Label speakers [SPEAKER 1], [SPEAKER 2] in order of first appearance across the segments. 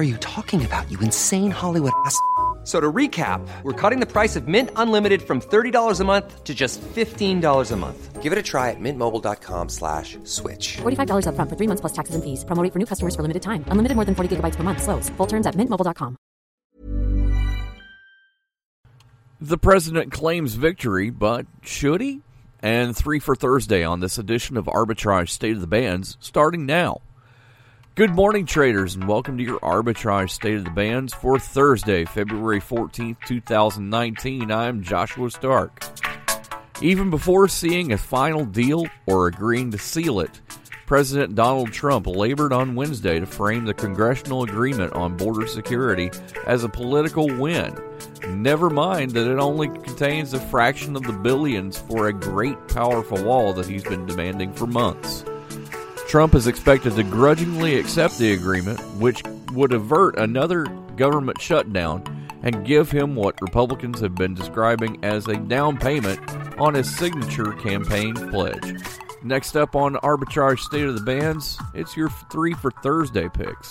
[SPEAKER 1] are you talking about, you insane Hollywood ass? So to recap, we're cutting the price of Mint Unlimited from $30 a month to just $15 a month. Give it a try at mintmobile.com slash switch.
[SPEAKER 2] $45 upfront for three months plus taxes and fees. Promo rate for new customers for limited time. Unlimited more than 40 gigabytes per month. Slows. Full terms at mintmobile.com.
[SPEAKER 3] The president claims victory, but should he? And three for Thursday on this edition of Arbitrage State of the Bands, starting now. Good morning, traders, and welcome to your Arbitrage State of the Bands for Thursday, February 14th, 2019. I'm Joshua Stark. Even before seeing a final deal or agreeing to seal it, President Donald Trump labored on Wednesday to frame the congressional agreement on border security as a political win. Never mind that it only contains a fraction of the billions for a great, powerful wall that he's been demanding for months. Trump is expected to grudgingly accept the agreement, which would avert another government shutdown and give him what Republicans have been describing as a down payment on his signature campaign pledge. Next up on Arbitrage State of the Bands, it's your three for Thursday picks.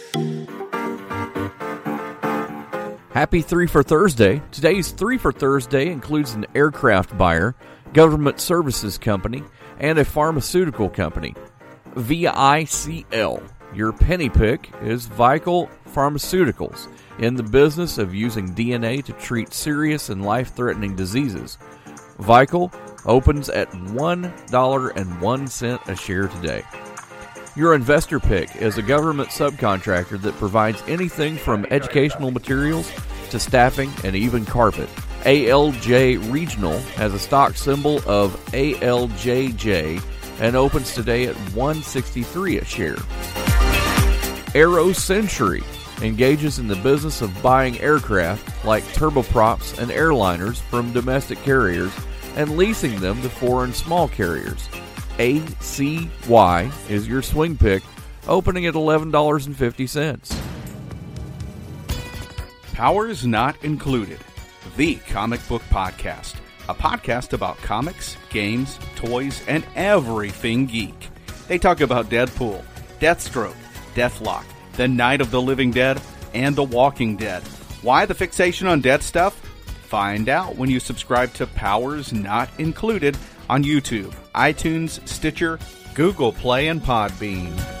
[SPEAKER 3] Happy 3 for Thursday. Today's 3 for Thursday includes an aircraft buyer, government services company, and a pharmaceutical company. VICL. Your penny pick is Vical Pharmaceuticals, in the business of using DNA to treat serious and life threatening diseases. Vical opens at $1.01 a share today. Your investor pick is a government subcontractor that provides anything from educational materials to staffing and even carpet. ALJ Regional has a stock symbol of ALJJ and opens today at 163 a share. Aero Century engages in the business of buying aircraft like turboprops and airliners from domestic carriers and leasing them to foreign small carriers. ACY is your swing pick, opening at $11.50.
[SPEAKER 4] Powers Not Included, the comic book podcast. A podcast about comics, games, toys, and everything geek. They talk about Deadpool, Deathstroke, Deathlok, The Night of the Living Dead, and The Walking Dead. Why the fixation on dead stuff? Find out when you subscribe to Powers Not Included on YouTube, iTunes, Stitcher, Google Play, and Podbean.